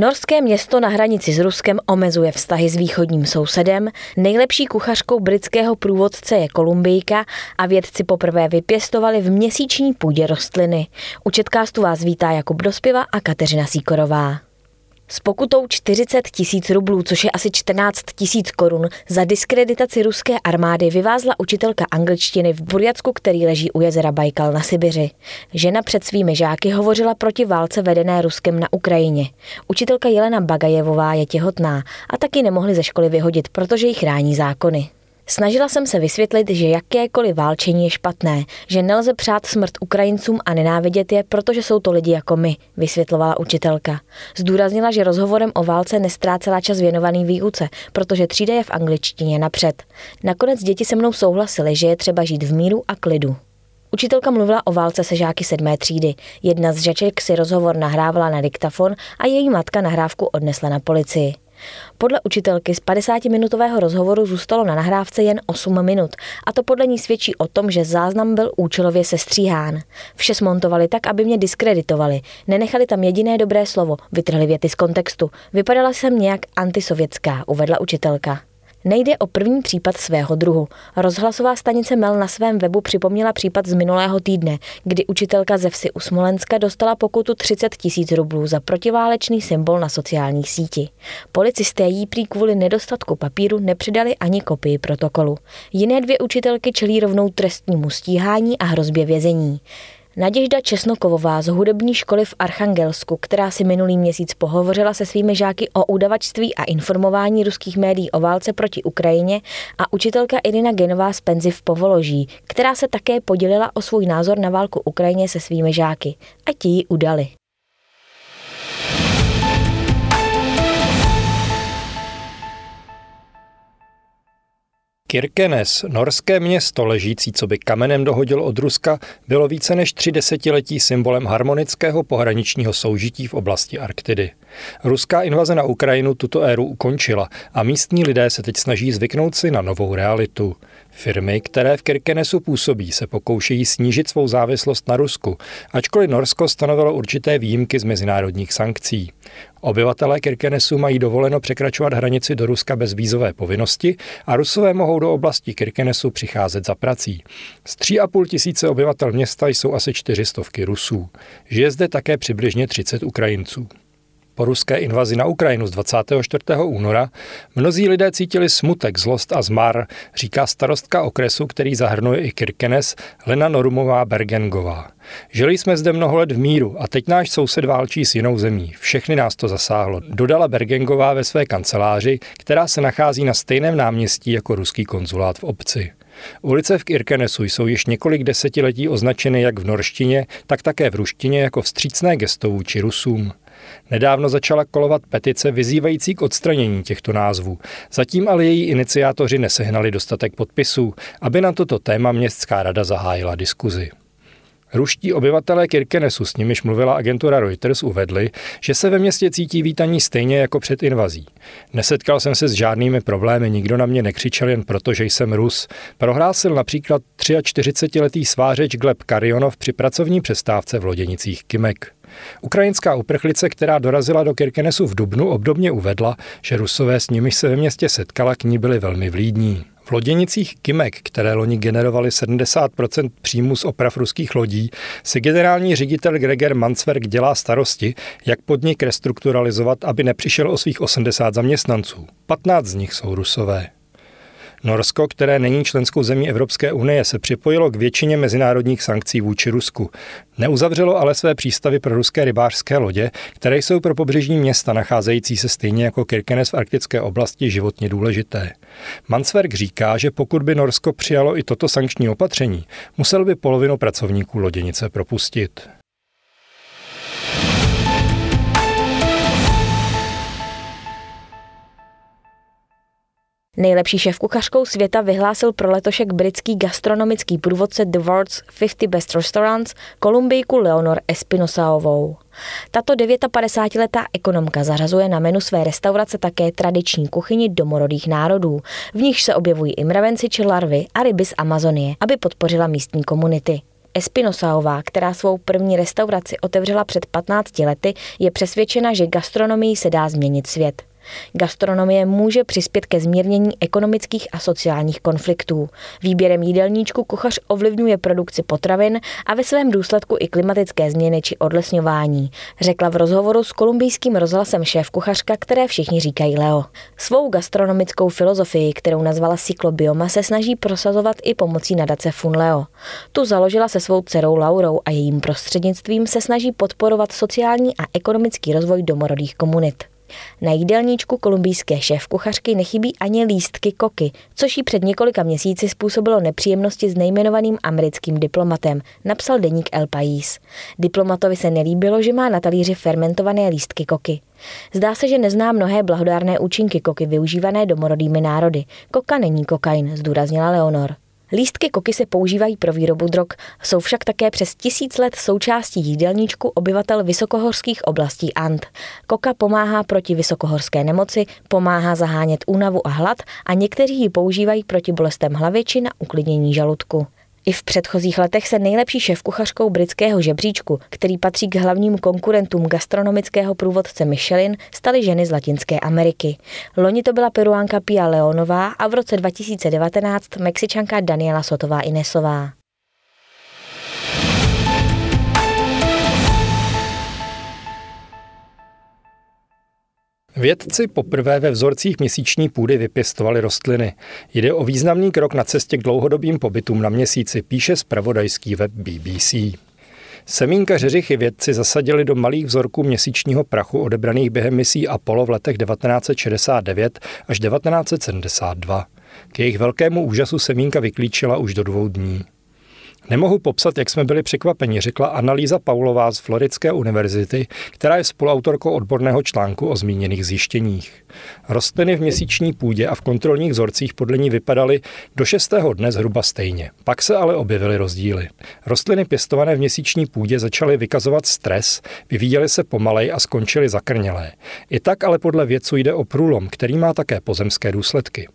Norské město na hranici s Ruskem omezuje vztahy s východním sousedem, nejlepší kuchařkou britského průvodce je Kolumbijka a vědci poprvé vypěstovali v měsíční půdě rostliny. U Četkástu vás vítá Jakub Dospěva a Kateřina Síkorová. S pokutou 40 tisíc rublů, což je asi 14 tisíc korun, za diskreditaci ruské armády vyvázla učitelka angličtiny v Burjacku, který leží u jezera Bajkal na Sibiři. Žena před svými žáky hovořila proti válce vedené Ruskem na Ukrajině. Učitelka Jelena Bagajevová je těhotná a taky nemohli ze školy vyhodit, protože ji chrání zákony. Snažila jsem se vysvětlit, že jakékoliv válčení je špatné, že nelze přát smrt Ukrajincům a nenávidět je, protože jsou to lidi jako my, vysvětlovala učitelka. Zdůraznila, že rozhovorem o válce nestrácela čas věnovaný výuce, protože třída je v angličtině napřed. Nakonec děti se mnou souhlasily, že je třeba žít v míru a klidu. Učitelka mluvila o válce se žáky sedmé třídy. Jedna z řeček si rozhovor nahrávala na diktafon a její matka nahrávku odnesla na policii. Podle učitelky z 50-minutového rozhovoru zůstalo na nahrávce jen 8 minut a to podle ní svědčí o tom, že záznam byl účelově sestříhán. Vše smontovali tak, aby mě diskreditovali. Nenechali tam jediné dobré slovo, vytrhli věty z kontextu. Vypadala jsem nějak antisovětská, uvedla učitelka. Nejde o první případ svého druhu. Rozhlasová stanice Mel na svém webu připomněla případ z minulého týdne, kdy učitelka ze vsi u Smolenska dostala pokutu 30 tisíc rublů za protiválečný symbol na sociální síti. Policisté jí prý kvůli nedostatku papíru nepřidali ani kopii protokolu. Jiné dvě učitelky čelí rovnou trestnímu stíhání a hrozbě vězení. Naděžda Česnokovová z hudební školy v Archangelsku, která si minulý měsíc pohovořila se svými žáky o udavačství a informování ruských médií o válce proti Ukrajině a učitelka Irina Genová z Penzy v Povoloží, která se také podělila o svůj názor na válku Ukrajině se svými žáky. A ti ji udali. Kirkenes, norské město ležící co by kamenem dohodil od Ruska, bylo více než tři desetiletí symbolem harmonického pohraničního soužití v oblasti Arktidy. Ruská invaze na Ukrajinu tuto éru ukončila a místní lidé se teď snaží zvyknout si na novou realitu. Firmy, které v Kirkenesu působí, se pokoušejí snížit svou závislost na Rusku, ačkoliv Norsko stanovilo určité výjimky z mezinárodních sankcí. Obyvatelé Kirkenesu mají dovoleno překračovat hranici do Ruska bez vízové povinnosti a Rusové mohou do oblasti Kirkenesu přicházet za prací. Z 3,5 tisíce obyvatel města jsou asi čtyřistovky Rusů. Žije zde také přibližně 30 Ukrajinců. Po ruské invazi na Ukrajinu z 24. února mnozí lidé cítili smutek, zlost a zmar, říká starostka okresu, který zahrnuje i Kirkenes, Lena Norumová Bergengová. Žili jsme zde mnoho let v míru a teď náš soused válčí s jinou zemí. Všechny nás to zasáhlo, dodala Bergengová ve své kanceláři, která se nachází na stejném náměstí jako ruský konzulát v obci. Ulice v Kirkenesu jsou již několik desetiletí označeny jak v norštině, tak také v ruštině jako vstřícné gesto vůči Rusům. Nedávno začala kolovat petice vyzývající k odstranění těchto názvů. Zatím ale její iniciátoři nesehnali dostatek podpisů, aby na toto téma městská rada zahájila diskuzi. Ruští obyvatelé Kirkenesu, s nimiž mluvila agentura Reuters, uvedli, že se ve městě cítí vítaní stejně jako před invazí. Nesetkal jsem se s žádnými problémy, nikdo na mě nekřičel jen proto, že jsem Rus. Prohlásil například 43-letý svářeč Gleb Karionov při pracovní přestávce v Loděnicích Kimek. Ukrajinská uprchlice, která dorazila do Kirkenesu v Dubnu, obdobně uvedla, že Rusové s nimiž se ve městě setkala, k ní byli velmi vlídní. V loděnicích Kimek, které loni generovaly 70% příjmu z oprav ruských lodí, si generální ředitel Gregor Mansverk dělá starosti, jak podnik restrukturalizovat, aby nepřišel o svých 80 zaměstnanců. 15 z nich jsou rusové. Norsko, které není členskou zemí Evropské unie, se připojilo k většině mezinárodních sankcí vůči Rusku. Neuzavřelo ale své přístavy pro ruské rybářské lodě, které jsou pro pobřežní města nacházející se stejně jako Kirkenes v arktické oblasti životně důležité. Mansverk říká, že pokud by Norsko přijalo i toto sankční opatření, musel by polovinu pracovníků loděnice propustit. Nejlepší šéf kuchařkou světa vyhlásil pro letošek britský gastronomický průvodce The World's 50 Best Restaurants Kolumbijku Leonor Espinosaovou. Tato 59-letá ekonomka zařazuje na menu své restaurace také tradiční kuchyni domorodých národů. V nich se objevují i mravenci či larvy a ryby z Amazonie, aby podpořila místní komunity. Espinosaová, která svou první restauraci otevřela před 15 lety, je přesvědčena, že gastronomii se dá změnit svět. Gastronomie může přispět ke zmírnění ekonomických a sociálních konfliktů. Výběrem jídelníčku kuchař ovlivňuje produkci potravin a ve svém důsledku i klimatické změny či odlesňování, řekla v rozhovoru s kolumbijským rozhlasem šéf kuchařka, které všichni říkají Leo. Svou gastronomickou filozofii, kterou nazvala Cyklobioma, se snaží prosazovat i pomocí nadace Funleo. Tu založila se svou dcerou Laurou a jejím prostřednictvím se snaží podporovat sociální a ekonomický rozvoj domorodých komunit. Na jídelníčku kolumbijské šéf kuchařky nechybí ani lístky koky, což jí před několika měsíci způsobilo nepříjemnosti s nejmenovaným americkým diplomatem, napsal deník El País. Diplomatovi se nelíbilo, že má na talíři fermentované lístky koky. Zdá se, že nezná mnohé blahodárné účinky koky využívané domorodými národy. Koka není kokain, zdůraznila Leonor. Lístky koky se používají pro výrobu drog, jsou však také přes tisíc let součástí jídelníčku obyvatel vysokohorských oblastí Ant. Koka pomáhá proti vysokohorské nemoci, pomáhá zahánět únavu a hlad a někteří ji používají proti bolestem hlavy či na uklidnění žaludku. I v předchozích letech se nejlepší šéf-kuchařkou britského žebříčku, který patří k hlavním konkurentům gastronomického průvodce Michelin, staly ženy z Latinské Ameriky. Loni to byla peruánka Pia Leonová a v roce 2019 Mexičanka Daniela Sotová Inesová. Vědci poprvé ve vzorcích měsíční půdy vypěstovali rostliny. Jde o významný krok na cestě k dlouhodobým pobytům na měsíci, píše zpravodajský web BBC. Semínka řeřichy vědci zasadili do malých vzorků měsíčního prachu odebraných během misí Apollo v letech 1969 až 1972. K jejich velkému úžasu semínka vyklíčila už do dvou dní. Nemohu popsat, jak jsme byli překvapeni, řekla Analýza Paulová z Floridské univerzity, která je spoluautorkou odborného článku o zmíněných zjištěních. Rostliny v měsíční půdě a v kontrolních vzorcích podle ní vypadaly do šestého dne zhruba stejně. Pak se ale objevily rozdíly. Rostliny pěstované v měsíční půdě začaly vykazovat stres, vyvíjely se pomalej a skončily zakrnělé. I tak ale podle vědců jde o průlom, který má také pozemské důsledky.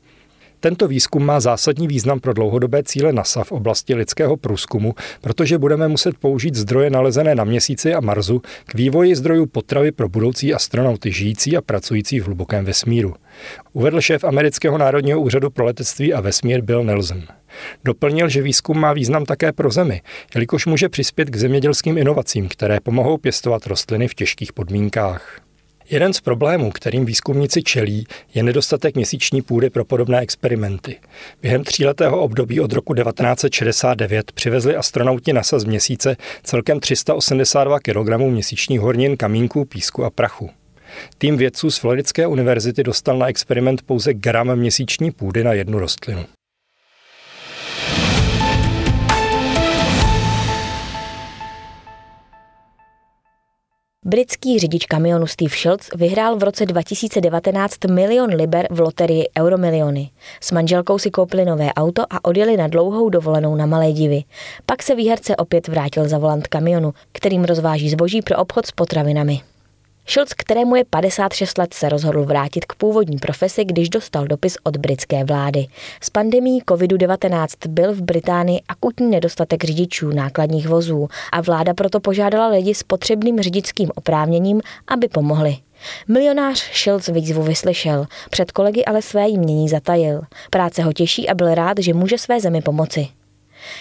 Tento výzkum má zásadní význam pro dlouhodobé cíle NASA v oblasti lidského průzkumu, protože budeme muset použít zdroje nalezené na měsíci a Marsu k vývoji zdrojů potravy pro budoucí astronauty žijící a pracující v hlubokém vesmíru. Uvedl šéf amerického národního úřadu pro letectví a vesmír Bill Nelson. Doplnil, že výzkum má význam také pro Zemi, jelikož může přispět k zemědělským inovacím, které pomohou pěstovat rostliny v těžkých podmínkách. Jeden z problémů, kterým výzkumníci čelí, je nedostatek měsíční půdy pro podobné experimenty. Během tříletého období od roku 1969 přivezli astronauti NASA z měsíce celkem 382 kg měsíčních hornin, kamínků, písku a prachu. Tým vědců z Floridské univerzity dostal na experiment pouze gram měsíční půdy na jednu rostlinu. Britský řidič kamionu Steve Schultz vyhrál v roce 2019 milion liber v loterii Euromiliony. S manželkou si koupili nové auto a odjeli na dlouhou dovolenou na Malé divy. Pak se výherce opět vrátil za volant kamionu, kterým rozváží zboží pro obchod s potravinami. Schulz, kterému je 56 let, se rozhodl vrátit k původní profesi, když dostal dopis od britské vlády. S pandemí COVID-19 byl v Británii akutní nedostatek řidičů nákladních vozů a vláda proto požádala lidi s potřebným řidičským oprávněním, aby pomohli. Milionář Schulz výzvu vyslyšel, před kolegy ale své jmění zatajil. Práce ho těší a byl rád, že může své zemi pomoci.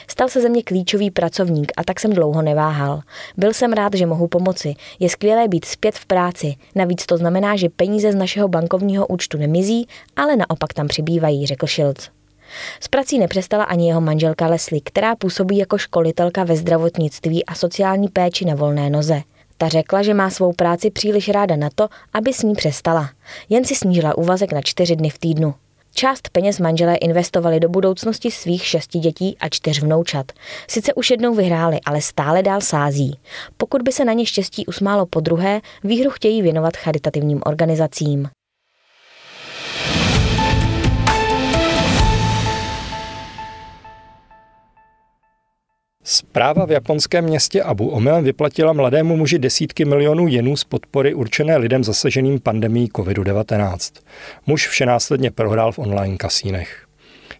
Stal se ze mě klíčový pracovník a tak jsem dlouho neváhal. Byl jsem rád, že mohu pomoci. Je skvělé být zpět v práci. Navíc to znamená, že peníze z našeho bankovního účtu nemizí, ale naopak tam přibývají, řekl Schilc. S prací nepřestala ani jeho manželka Leslie, která působí jako školitelka ve zdravotnictví a sociální péči na volné noze. Ta řekla, že má svou práci příliš ráda na to, aby s ní přestala. Jen si snížila úvazek na čtyři dny v týdnu. Část peněz manželé investovali do budoucnosti svých šesti dětí a čtyř vnoučat. Sice už jednou vyhráli, ale stále dál sází. Pokud by se na ně štěstí usmálo po druhé, výhru chtějí věnovat charitativním organizacím. Zpráva v japonském městě Abu omylem vyplatila mladému muži desítky milionů jenů z podpory určené lidem zasaženým pandemí COVID-19. Muž vše následně prohrál v online kasínech.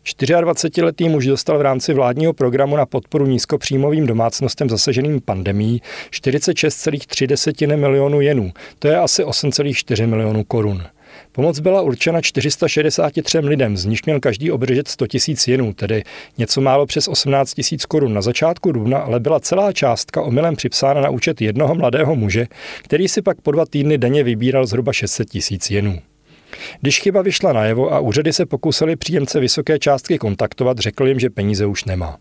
24-letý muž dostal v rámci vládního programu na podporu nízkopříjmovým domácnostem zasaženým pandemí 46,3 milionu jenů, to je asi 8,4 milionů korun. Pomoc byla určena 463 lidem, z nich měl každý obdržet 100 tisíc jenů, tedy něco málo přes 18 tisíc korun. Na začátku dubna ale byla celá částka omylem připsána na účet jednoho mladého muže, který si pak po dva týdny denně vybíral zhruba 600 tisíc jenů. Když chyba vyšla najevo a úřady se pokusili příjemce vysoké částky kontaktovat, řekl jim, že peníze už nemá.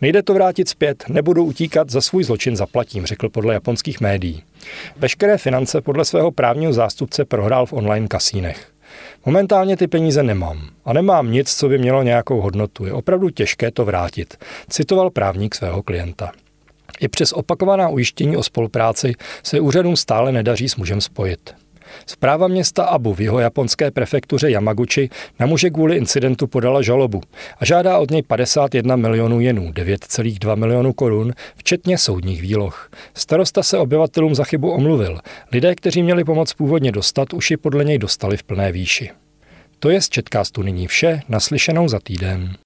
Nejde to vrátit zpět, nebudu utíkat, za svůj zločin zaplatím, řekl podle japonských médií. Veškeré finance podle svého právního zástupce prohrál v online kasínech. Momentálně ty peníze nemám. A nemám nic, co by mělo nějakou hodnotu. Je opravdu těžké to vrátit, citoval právník svého klienta. I přes opakovaná ujištění o spolupráci se úřadům stále nedaří s mužem spojit. Zpráva města Abu v jeho japonské prefektuře Yamaguchi na muže kvůli incidentu podala žalobu a žádá od něj 51 milionů jenů, 9,2 milionů korun, včetně soudních výloh. Starosta se obyvatelům za chybu omluvil. Lidé, kteří měli pomoc původně dostat, už ji podle něj dostali v plné výši. To je z Četkástu nyní vše, naslyšenou za týden.